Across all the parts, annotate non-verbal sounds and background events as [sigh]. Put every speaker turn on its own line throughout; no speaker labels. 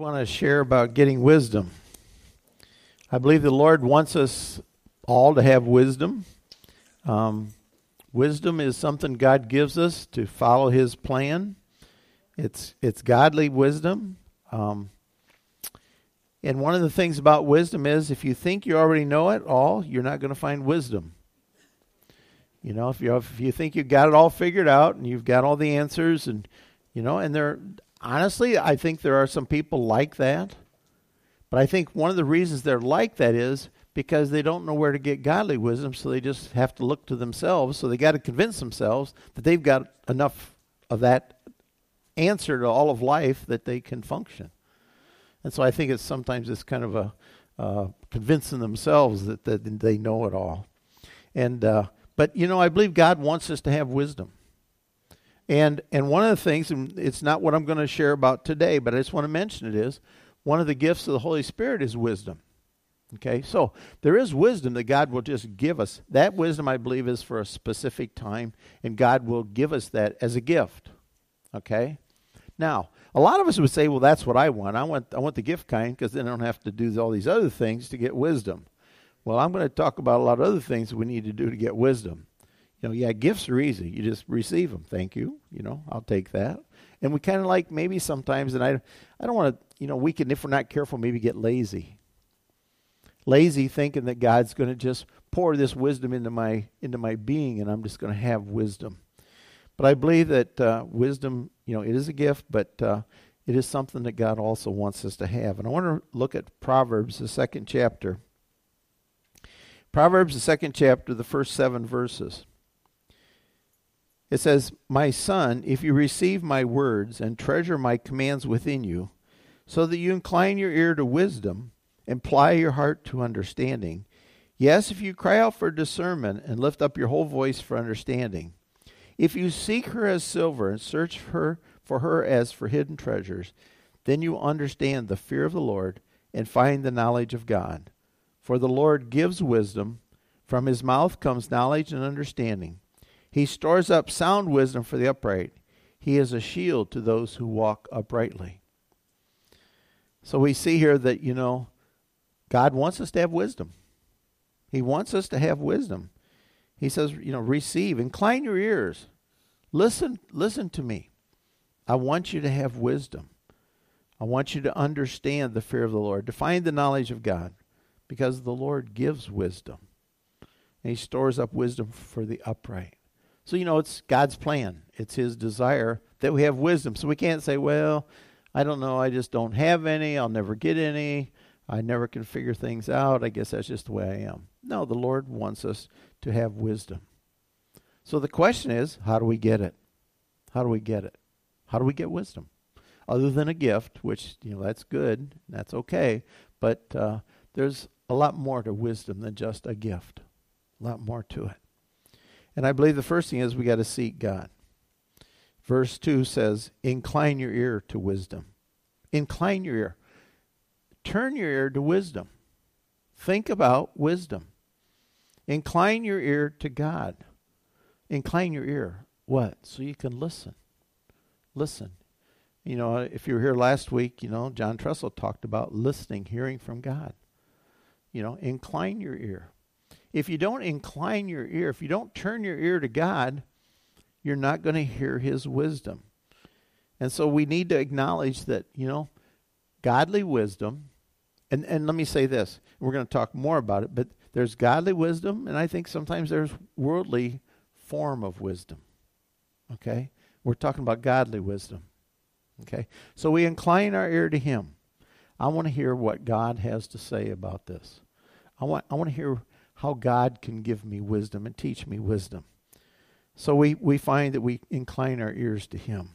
I want to share about getting wisdom. I believe the Lord wants us all to have wisdom. Um, wisdom is something God gives us to follow His plan. It's it's godly wisdom. Um, and one of the things about wisdom is if you think you already know it all, you're not going to find wisdom. You know, if you if you think you've got it all figured out and you've got all the answers and you know, and there honestly, I think there are some people like that. But I think one of the reasons they're like that is because they don't know where to get godly wisdom, so they just have to look to themselves. So they got to convince themselves that they've got enough of that answer to all of life that they can function. And so I think it's sometimes it's kind of a uh, convincing themselves that, that they know it all. And uh, but you know, I believe God wants us to have wisdom. And and one of the things, and it's not what I'm going to share about today, but I just want to mention it is one of the gifts of the Holy Spirit is wisdom. Okay, so there is wisdom that God will just give us. That wisdom, I believe, is for a specific time, and God will give us that as a gift. Okay, now a lot of us would say, "Well, that's what I want. I want I want the gift kind because then I don't have to do all these other things to get wisdom." Well, I'm going to talk about a lot of other things we need to do to get wisdom you know, yeah, gifts are easy. You just receive them. Thank you. You know, I'll take that. And we kind of like maybe sometimes, and I, I don't want to, you know, we can, if we're not careful, maybe get lazy. Lazy thinking that God's going to just pour this wisdom into my into my being, and I'm just going to have wisdom. But I believe that uh, wisdom, you know, it is a gift, but uh, it is something that God also wants us to have. And I want to look at Proverbs, the second chapter. Proverbs, the second chapter, the first seven verses. It says, My son, if you receive my words and treasure my commands within you, so that you incline your ear to wisdom and ply your heart to understanding. Yes, if you cry out for discernment and lift up your whole voice for understanding. If you seek her as silver and search her, for her as for hidden treasures, then you understand the fear of the Lord and find the knowledge of God. For the Lord gives wisdom, from his mouth comes knowledge and understanding. He stores up sound wisdom for the upright. He is a shield to those who walk uprightly. So we see here that, you know, God wants us to have wisdom. He wants us to have wisdom. He says, you know, receive, incline your ears. Listen, listen to me. I want you to have wisdom. I want you to understand the fear of the Lord, to find the knowledge of God, because the Lord gives wisdom. And he stores up wisdom for the upright. So, you know, it's God's plan. It's His desire that we have wisdom. So we can't say, well, I don't know, I just don't have any, I'll never get any, I never can figure things out. I guess that's just the way I am. No, the Lord wants us to have wisdom. So the question is, how do we get it? How do we get it? How do we get wisdom? Other than a gift, which, you know, that's good, that's okay, but uh, there's a lot more to wisdom than just a gift. A lot more to it. And I believe the first thing is we got to seek God. Verse 2 says, Incline your ear to wisdom. Incline your ear. Turn your ear to wisdom. Think about wisdom. Incline your ear to God. Incline your ear. What? So you can listen. Listen. You know, if you were here last week, you know, John Tressel talked about listening, hearing from God. You know, incline your ear if you don't incline your ear, if you don't turn your ear to God, you're not going to hear his wisdom. And so we need to acknowledge that, you know, godly wisdom, and, and let me say this, we're going to talk more about it, but there's godly wisdom, and I think sometimes there's worldly form of wisdom. Okay? We're talking about godly wisdom. Okay? So we incline our ear to him. I want to hear what God has to say about this. I want I want to hear how God can give me wisdom and teach me wisdom. So we, we find that we incline our ears to Him.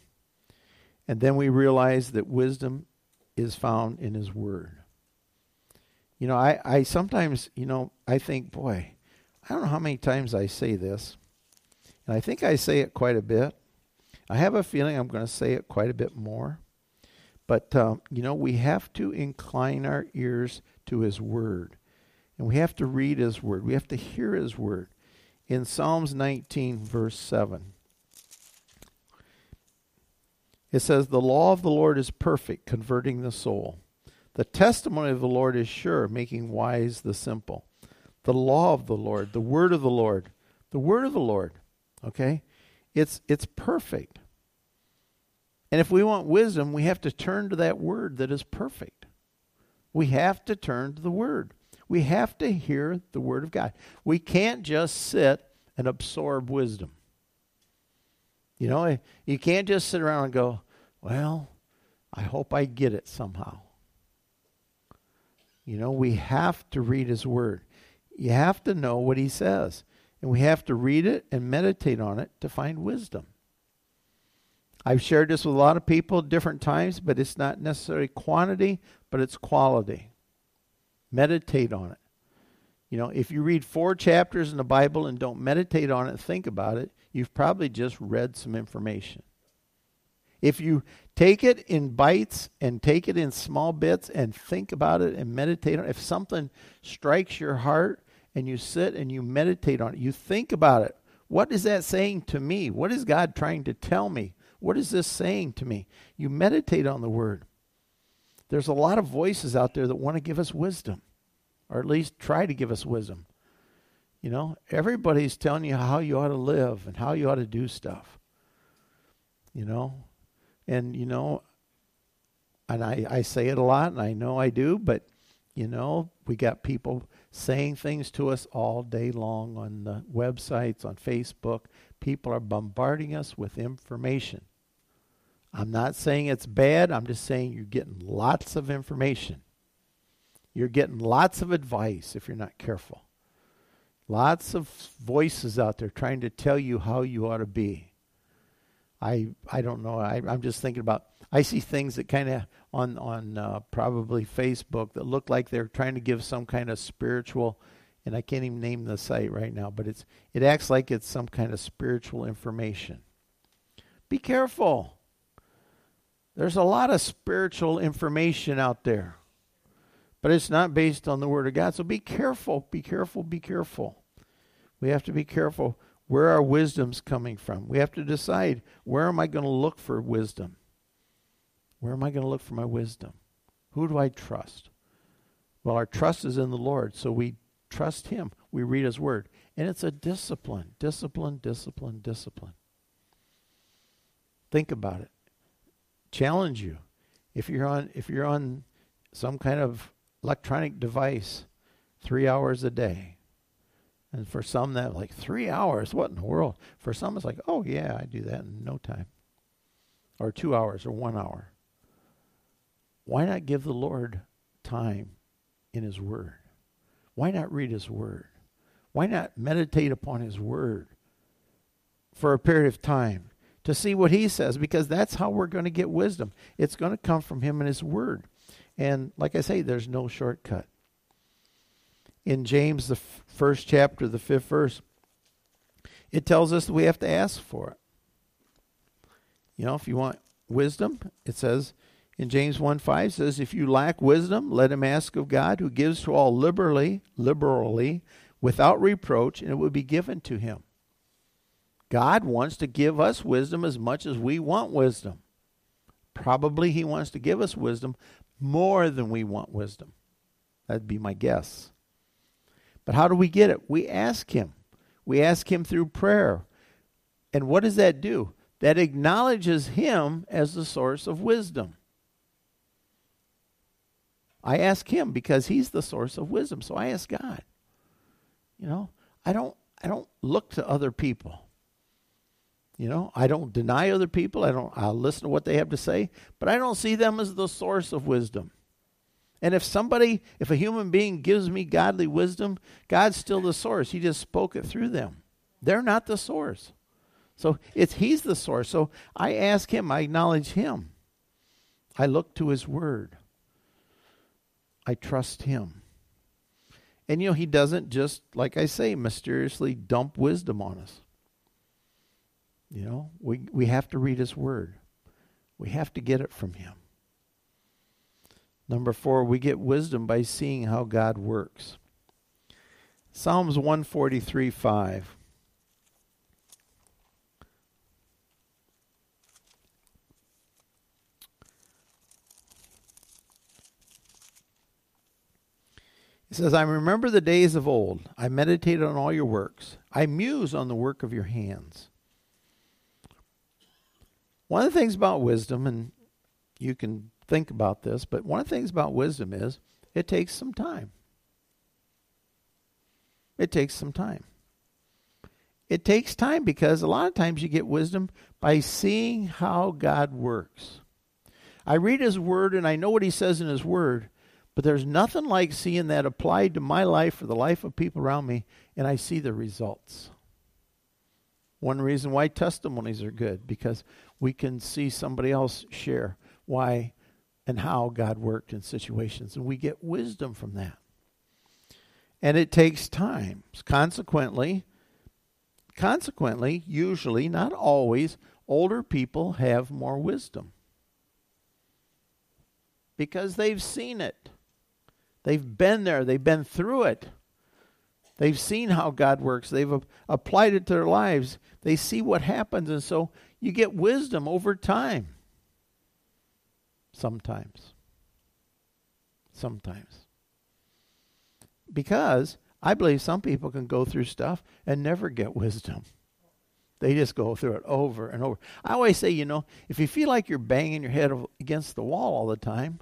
And then we realize that wisdom is found in His Word. You know, I, I sometimes, you know, I think, boy, I don't know how many times I say this. And I think I say it quite a bit. I have a feeling I'm going to say it quite a bit more. But, um, you know, we have to incline our ears to His Word. And we have to read his word. We have to hear his word. In Psalms 19, verse 7, It says, The law of the Lord is perfect, converting the soul. The testimony of the Lord is sure, making wise the simple. The law of the Lord, the word of the Lord, the word of the Lord, okay? It's, it's perfect. And if we want wisdom, we have to turn to that word that is perfect. We have to turn to the word. We have to hear the word of God. We can't just sit and absorb wisdom. You know, eh, you can't just sit around and go, well, I hope I get it somehow. You know, we have to read his word. You have to know what he says. And we have to read it and meditate on it to find wisdom. I've shared this with a lot of people different times, but it's not necessarily quantity, but it's quality. Meditate on it. You know, if you read four chapters in the Bible and don't meditate on it think about it, you've probably just read some information. If you take it in bites and take it in small bits and think about it and meditate on it, if something strikes your heart and you sit and you meditate on it, you think about it. What is that saying to me? What is God trying to tell me? What is this saying to me? You meditate on the word. There's a lot of voices out there that want to give us wisdom, or at least try to give us wisdom. You know, everybody's telling you how you ought to live and how you ought to do stuff. You know, and you know, and I, I say it a lot, and I know I do, but you know, we got people saying things to us all day long on the websites, on Facebook. People are bombarding us with information. I'm not saying it's bad, I'm just saying you're getting lots of information. You're getting lots of advice if you're not careful. Lots of voices out there trying to tell you how you ought to be. I I don't know. I, I'm just thinking about. I see things that kind of on on uh, probably Facebook that look like they're trying to give some kind of spiritual, and I can't even name the site right now, but it's it acts like it's some kind of spiritual information. Be careful. There's a lot of spiritual information out there, but it's not based on the Word of God. So be careful, be careful, be careful. We have to be careful where our wisdom's coming from. We have to decide where am I going to look for wisdom? Where am I going to look for my wisdom? Who do I trust? Well, our trust is in the Lord, so we trust Him. We read His Word. And it's a discipline, discipline, discipline, discipline. Think about it challenge you. If you're on if you're on some kind of electronic device 3 hours a day. And for some that like 3 hours, what in the world? For some it's like, "Oh yeah, I do that in no time." Or 2 hours or 1 hour. Why not give the Lord time in his word? Why not read his word? Why not meditate upon his word for a period of time? to see what he says because that's how we're going to get wisdom. It's going to come from him and his word. And like I say, there's no shortcut. In James, the f- first chapter, the fifth verse, it tells us that we have to ask for it. You know, if you want wisdom, it says in James 1 5 says, If you lack wisdom, let him ask of God, who gives to all liberally, liberally, without reproach, and it will be given to him. God wants to give us wisdom as much as we want wisdom. Probably He wants to give us wisdom more than we want wisdom. That'd be my guess. But how do we get it? We ask Him. We ask Him through prayer. And what does that do? That acknowledges Him as the source of wisdom. I ask Him because He's the source of wisdom. So I ask God. You know, I don't I don't look to other people. You know, I don't deny other people. I don't I'll listen to what they have to say, but I don't see them as the source of wisdom. And if somebody, if a human being gives me godly wisdom, God's still the source. He just spoke it through them. They're not the source. So it's he's the source. So I ask him, I acknowledge him. I look to his word. I trust him. And you know, he doesn't just, like I say, mysteriously dump wisdom on us. You know, we, we have to read His Word, we have to get it from Him. Number four, we get wisdom by seeing how God works. Psalms 143 5. It says, I remember the days of old. I meditate on all your works. I muse on the work of your hands. One of the things about wisdom, and you can think about this, but one of the things about wisdom is it takes some time. It takes some time. It takes time because a lot of times you get wisdom by seeing how God works. I read His Word and I know what He says in His Word, but there's nothing like seeing that applied to my life or the life of people around me and I see the results. One reason why testimonies are good because we can see somebody else share why and how God worked in situations and we get wisdom from that. And it takes time. Consequently, consequently, usually, not always, older people have more wisdom because they've seen it. They've been there, they've been through it. They've seen how God works, they've applied it to their lives. They see what happens, and so you get wisdom over time. Sometimes. Sometimes. Because I believe some people can go through stuff and never get wisdom. They just go through it over and over. I always say, you know, if you feel like you're banging your head against the wall all the time,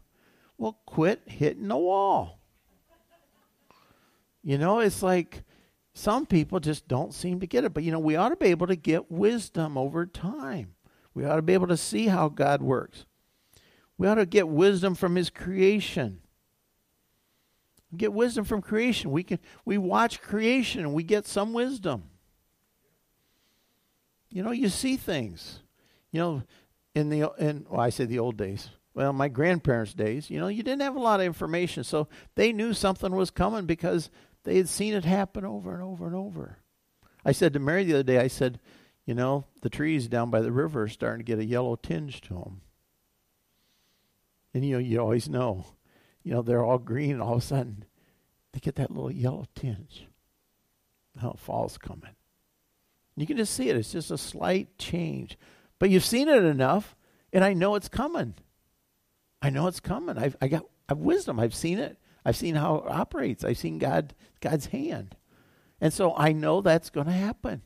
well, quit hitting the wall. You know, it's like some people just don't seem to get it. But, you know, we ought to be able to get wisdom over time. We ought to be able to see how God works. We ought to get wisdom from His creation. Get wisdom from creation. We can we watch creation and we get some wisdom. You know, you see things. You know, in the in well, I say the old days well, my grandparents' days, you know, you didn't have a lot of information. So they knew something was coming because they had seen it happen over and over and over. I said to Mary the other day, I said, you know, the trees down by the river are starting to get a yellow tinge to them. And, you know, you always know, you know, they're all green and all of a sudden they get that little yellow tinge. Oh, fall's coming. You can just see it. It's just a slight change. But you've seen it enough, and I know it's coming. I know it's coming. I've I got I've wisdom. I've seen it. I've seen how it operates. I've seen God God's hand. And so I know that's going to happen.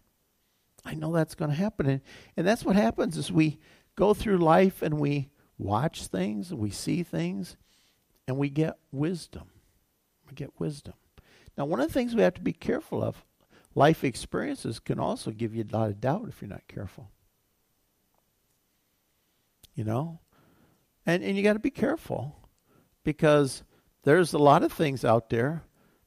I know that's going to happen. And, and that's what happens is we go through life and we watch things, we see things, and we get wisdom. We get wisdom. Now, one of the things we have to be careful of, life experiences can also give you a lot of doubt if you're not careful. You know, and, and you got to be careful because there's a lot of things out there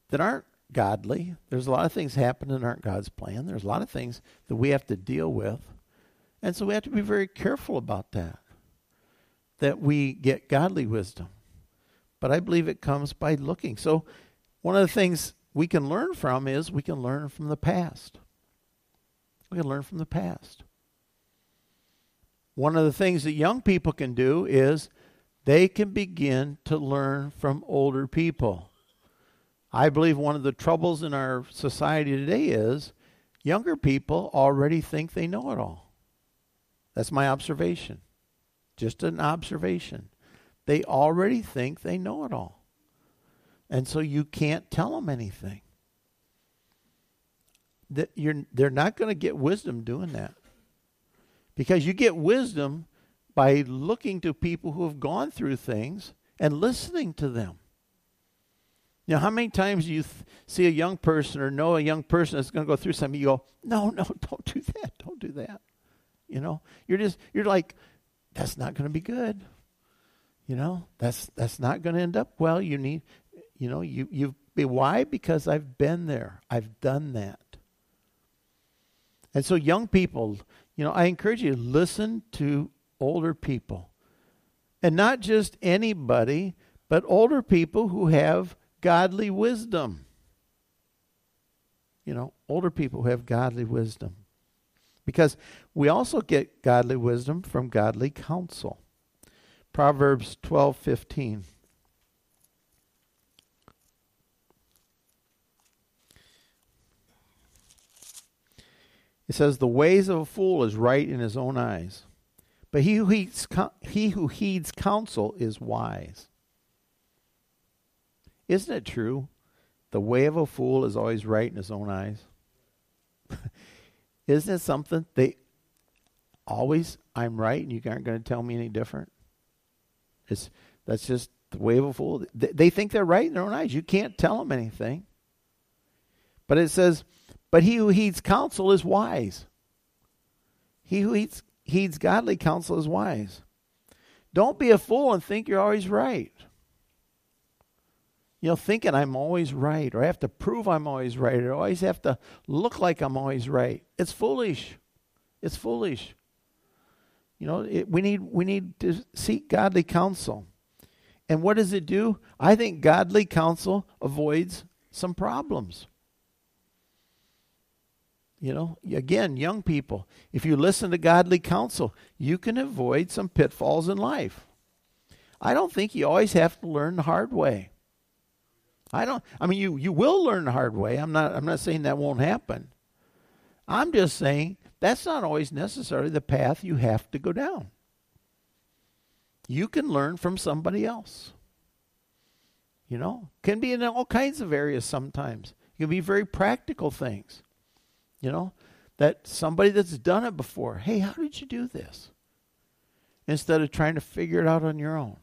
that aren't godly. There's a lot of things happening that aren't God's plan. There's a lot of things that we have to deal with. And so we have to be very careful about that, that we get godly wisdom. But I believe it comes by looking. So one of the things we can learn from is we can learn from the past. We can learn from the past. One of the things that young people can do is they can begin to learn from older people. I believe one of the troubles in our society today is younger people already think they know it all. That's my observation. Just an observation. They already think they know it all. And so you can't tell them anything. That you're, they're not going to get wisdom doing that. Because you get wisdom by looking to people who have gone through things and listening to them. Know, how many times do you th- see a young person or know a young person that's going to go through something, you go, no, no, [laughs] don't do that. Don't do that. You know, you're just, you're like, that's not going to be good. You know, that's, that's not going to end up well. You need, you know, you, you, why? Because I've been there. I've done that. And so young people, you know, I encourage you to listen to older people. And not just anybody, but older people who have godly wisdom. You know, older people who have godly wisdom. Because we also get godly wisdom from godly counsel. Proverbs 12 15. It says, The ways of a fool is right in his own eyes, but he who heeds, he who heeds counsel is wise. Isn't it true the way of a fool is always right in his own eyes? [laughs] Isn't it something they always I'm right and you aren't going to tell me any different? It's that's just the way of a fool. They, they think they're right in their own eyes. You can't tell them anything. But it says, "But he who heeds counsel is wise." He who heeds, heeds godly counsel is wise. Don't be a fool and think you're always right. You know, thinking I'm always right, or I have to prove I'm always right, or I always have to look like I'm always right. It's foolish. It's foolish. You know, it, we need we need to seek godly counsel. And what does it do? I think godly counsel avoids some problems. You know, again, young people, if you listen to godly counsel, you can avoid some pitfalls in life. I don't think you always have to learn the hard way. I don't I mean you you will learn the hard way. I'm not I'm not saying that won't happen. I'm just saying that's not always necessarily the path you have to go down. You can learn from somebody else. You know, can be in all kinds of areas sometimes. It can be very practical things. You know, that somebody that's done it before, hey, how did you do this? Instead of trying to figure it out on your own.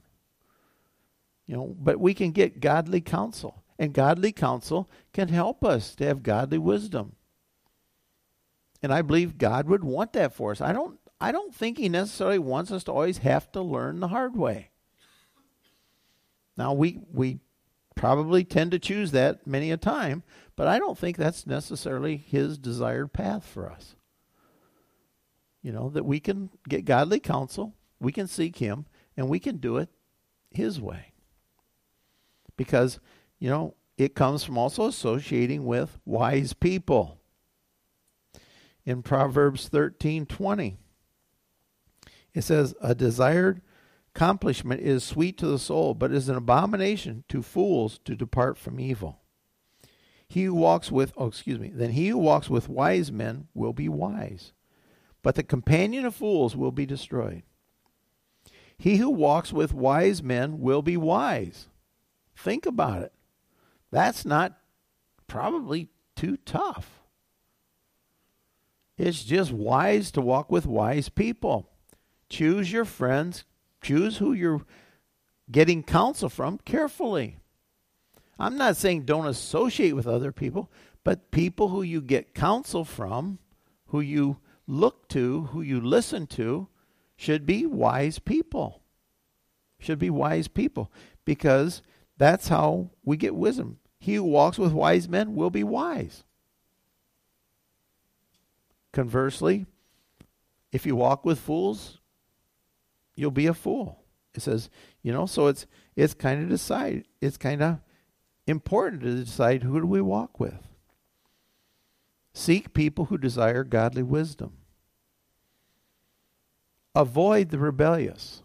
You know, but we can get godly counsel, and godly counsel can help us to have godly wisdom. And I believe God would want that for us. I don't I don't think he necessarily wants us to always have to learn the hard way. Now we we probably tend to choose that many a time, but I don't think that's necessarily his desired path for us. You know, that we can get godly counsel, we can seek him, and we can do it his way because, you know, it comes from also associating with wise people. In Proverbs 13:20, it says, "A desired accomplishment is sweet to the soul, but is an abomination to fools to depart from evil." He who walks with, oh, excuse me, then he who walks with wise men will be wise, but the companion of fools will be destroyed. He who walks with wise men will be wise, Think about it. That's not probably too tough. It's just wise to walk with wise people. Choose your friends, choose who you're getting counsel from carefully. I'm not saying don't associate with other people, but people who you get counsel from, who you look to, who you listen to, should be wise people. Should be wise people because that's how we get wisdom. He who walks with wise men will be wise. Conversely, if you walk with fools, you'll be a fool. It says, you know, so it's it's kind of decide it's kind of important to decide who do we walk with. Seek people who desire godly wisdom. Avoid the rebellious.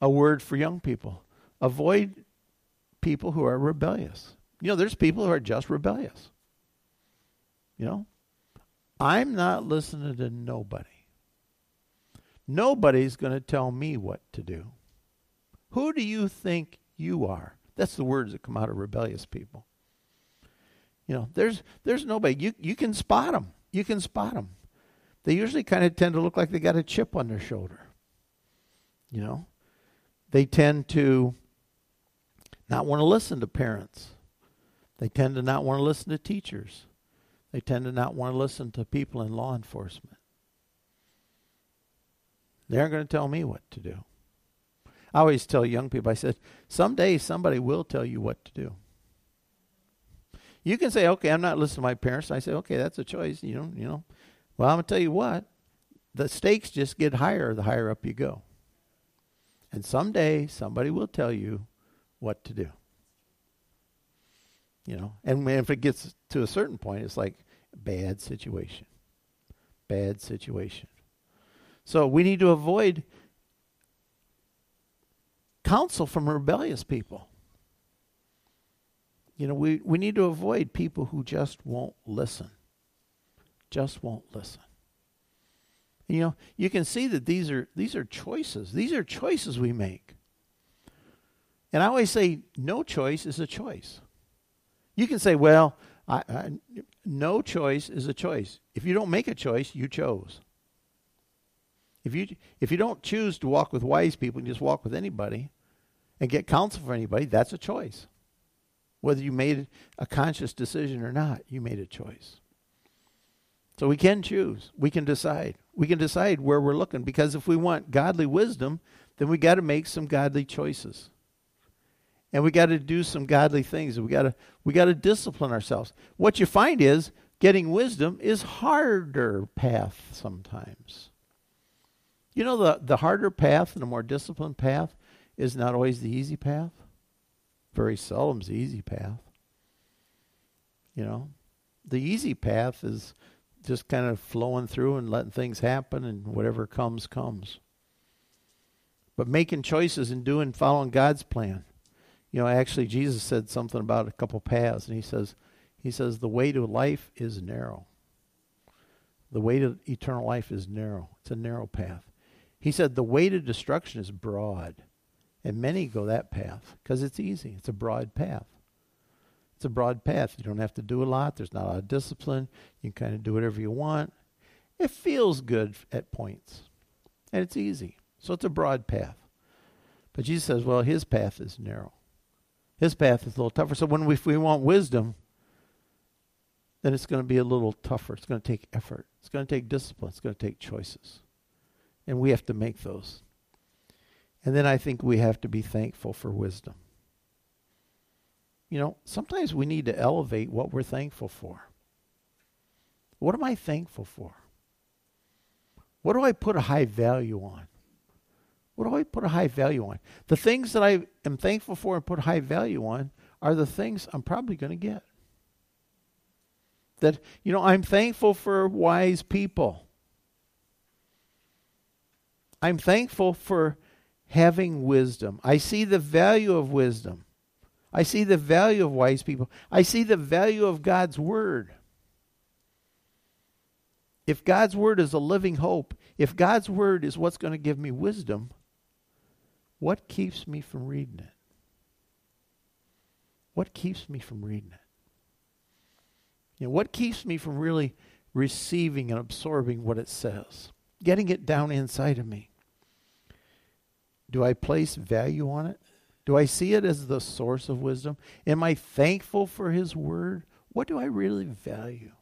A word for young people. Avoid people who are rebellious. You know, there's people who are just rebellious. You know, I'm not listening to nobody. Nobody's going to tell me what to do. Who do you think you are? That's the words that come out of rebellious people. You know, there's there's nobody. You you can spot them. You can spot them. They usually kind of tend to look like they got a chip on their shoulder. You know, they tend to not want to listen to parents. They tend to not want to listen to teachers. They tend to not want to listen to people in law enforcement. They aren't going to tell me what to do. I always tell young people, I said, someday somebody will tell you what to do. You can say, okay, I'm not listening to my parents. I say, okay, that's a choice. You know, you know. Well, I'm gonna tell you what, the stakes just get higher the higher up you go. And someday somebody will tell you what to do. You know, and if it gets to a certain point, it's like bad situation. Bad situation. So we need to avoid counsel from rebellious people. You know, we, we need to avoid people who just won't listen. Just won't listen. You know, you can see that these are these are choices. These are choices we make. And I always say no choice is a choice. You can say, well, I, I, no choice is a choice. If you don't make a choice, you chose. If you if you don't choose to walk with wise people and just walk with anybody and get counsel for anybody, that's a choice. Whether you made a conscious decision or not, you made a choice. So we can choose. We can decide. We can decide where we're looking because if we want godly wisdom, then we got to make some godly choices. And we got to do some godly things. We got to we got to discipline ourselves. What you find is getting wisdom is harder path sometimes. You know the the harder path and the more disciplined path is not always the easy path. Very seldom the easy path. You know, the easy path is just kind of flowing through and letting things happen and whatever comes comes. But making choices and doing following god's plan. You know actually jesus said something about a couple paths and he says he says the way to life is narrow. The way to eternal life is narrow. It's a narrow path he said the way to destruction is broad and many go that path because it's easy it's a broad path it's a broad path. You don't have to do a lot. There's not a lot of discipline. You can kind of do whatever you want. It feels good at points, and it's easy. So it's a broad path. But Jesus says, well, his path is narrow. His path is a little tougher. So when we, if we want wisdom, then it's going to be a little tougher. It's going to take effort. It's going to take discipline. It's going to take choices. And we have to make those. And then I think we have to be thankful for wisdom you know, sometimes we need to elevate what we're thankful for. What am I thankful for? What do I put a high value on? What do I put a high value on? The things that I am thankful for and put high value on are the things I'm probably going to get. That, you know, I'm thankful for wise people. I'm thankful for having wisdom. I see the value of wisdom. I see the value of wise people. I see the value of God's word. If God's word is a living hope, if God's word is what's going to give me wisdom, what keeps me from reading it? What keeps me from reading it? You know, what keeps me from really receiving and absorbing what it says? Getting it down inside of me. Do I place value on it? Do I see it as the source of wisdom? Am I thankful for his word? What do I really value?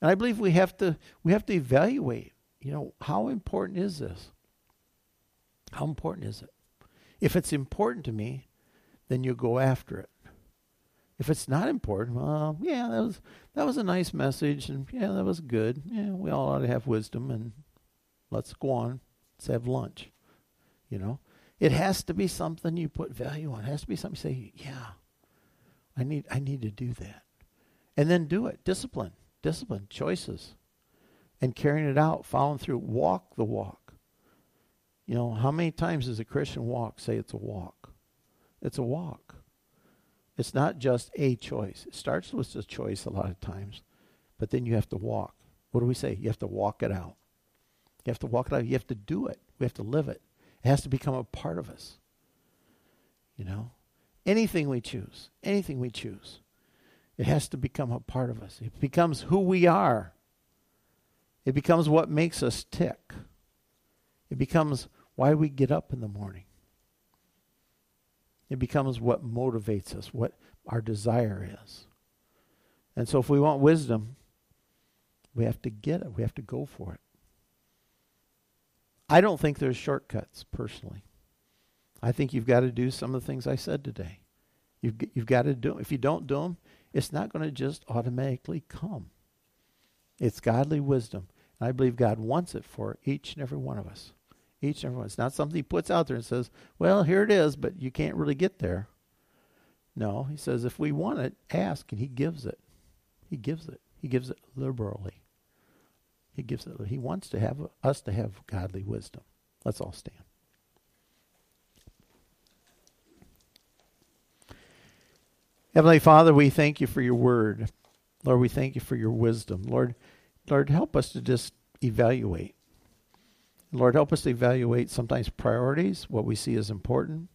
And I believe we have to we have to evaluate, you know, how important is this? How important is it? If it's important to me, then you go after it. If it's not important, well, yeah, that was that was a nice message, and yeah, that was good. Yeah, we all ought to have wisdom, and let's go on. Let's have lunch. You know, it has to be something you put value on. It has to be something you say, yeah, I need, I need to do that. And then do it. Discipline, discipline, choices, and carrying it out, following through. Walk the walk. You know, how many times does a Christian walk say it's a walk? It's a walk. It's not just a choice. It starts with a choice a lot of times, but then you have to walk. What do we say? You have to walk it out. You have to walk it out. You have to do it. We have to live it. It has to become a part of us. You know? Anything we choose, anything we choose, it has to become a part of us. It becomes who we are. It becomes what makes us tick. It becomes why we get up in the morning. It becomes what motivates us, what our desire is. And so if we want wisdom, we have to get it. We have to go for it. I don't think there's shortcuts, personally. I think you've got to do some of the things I said today. You've, you've got to do them. If you don't do them, it's not going to just automatically come. It's godly wisdom. And I believe God wants it for each and every one of us. Each and every one. It's not something He puts out there and says, well, here it is, but you can't really get there. No, He says, if we want it, ask, and He gives it. He gives it. He gives it liberally. He gives it. He wants to have us to have godly wisdom. Let's all stand. Heavenly Father, we thank you for your word. Lord, we thank you for your wisdom. Lord, Lord, help us to just evaluate. Lord, help us to evaluate sometimes priorities, what we see as important.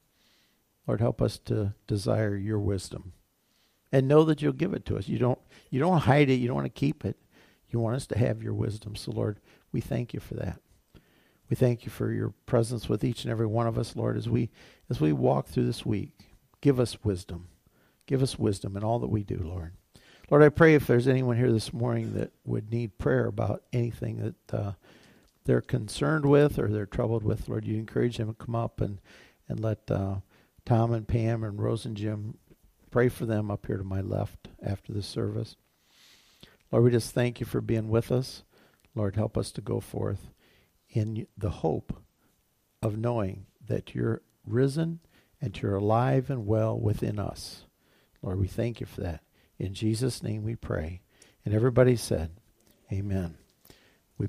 Lord, help us to desire your wisdom. and know that you'll give it to us. You don't you don't hide it. You don't want to keep it. You want us to have your wisdom. So Lord, we thank you for that. We thank you for your presence with each and every one of us, Lord, as we as we walk through this week. Give us wisdom. Give us wisdom in all that we do, Lord. Lord, I pray if there's anyone here this morning that would need prayer about anything that uh, they're concerned with or they're troubled with, Lord, you encourage them to come up and and let uh, Tom and Pam and Rose and Jim pray for them up here to my left after the service. Lord, we just thank you for being with us. Lord, help us to go forth in the hope of knowing that you're risen and you're alive and well within us. Lord, we thank you for that. In Jesus' name we pray. And everybody said, Amen.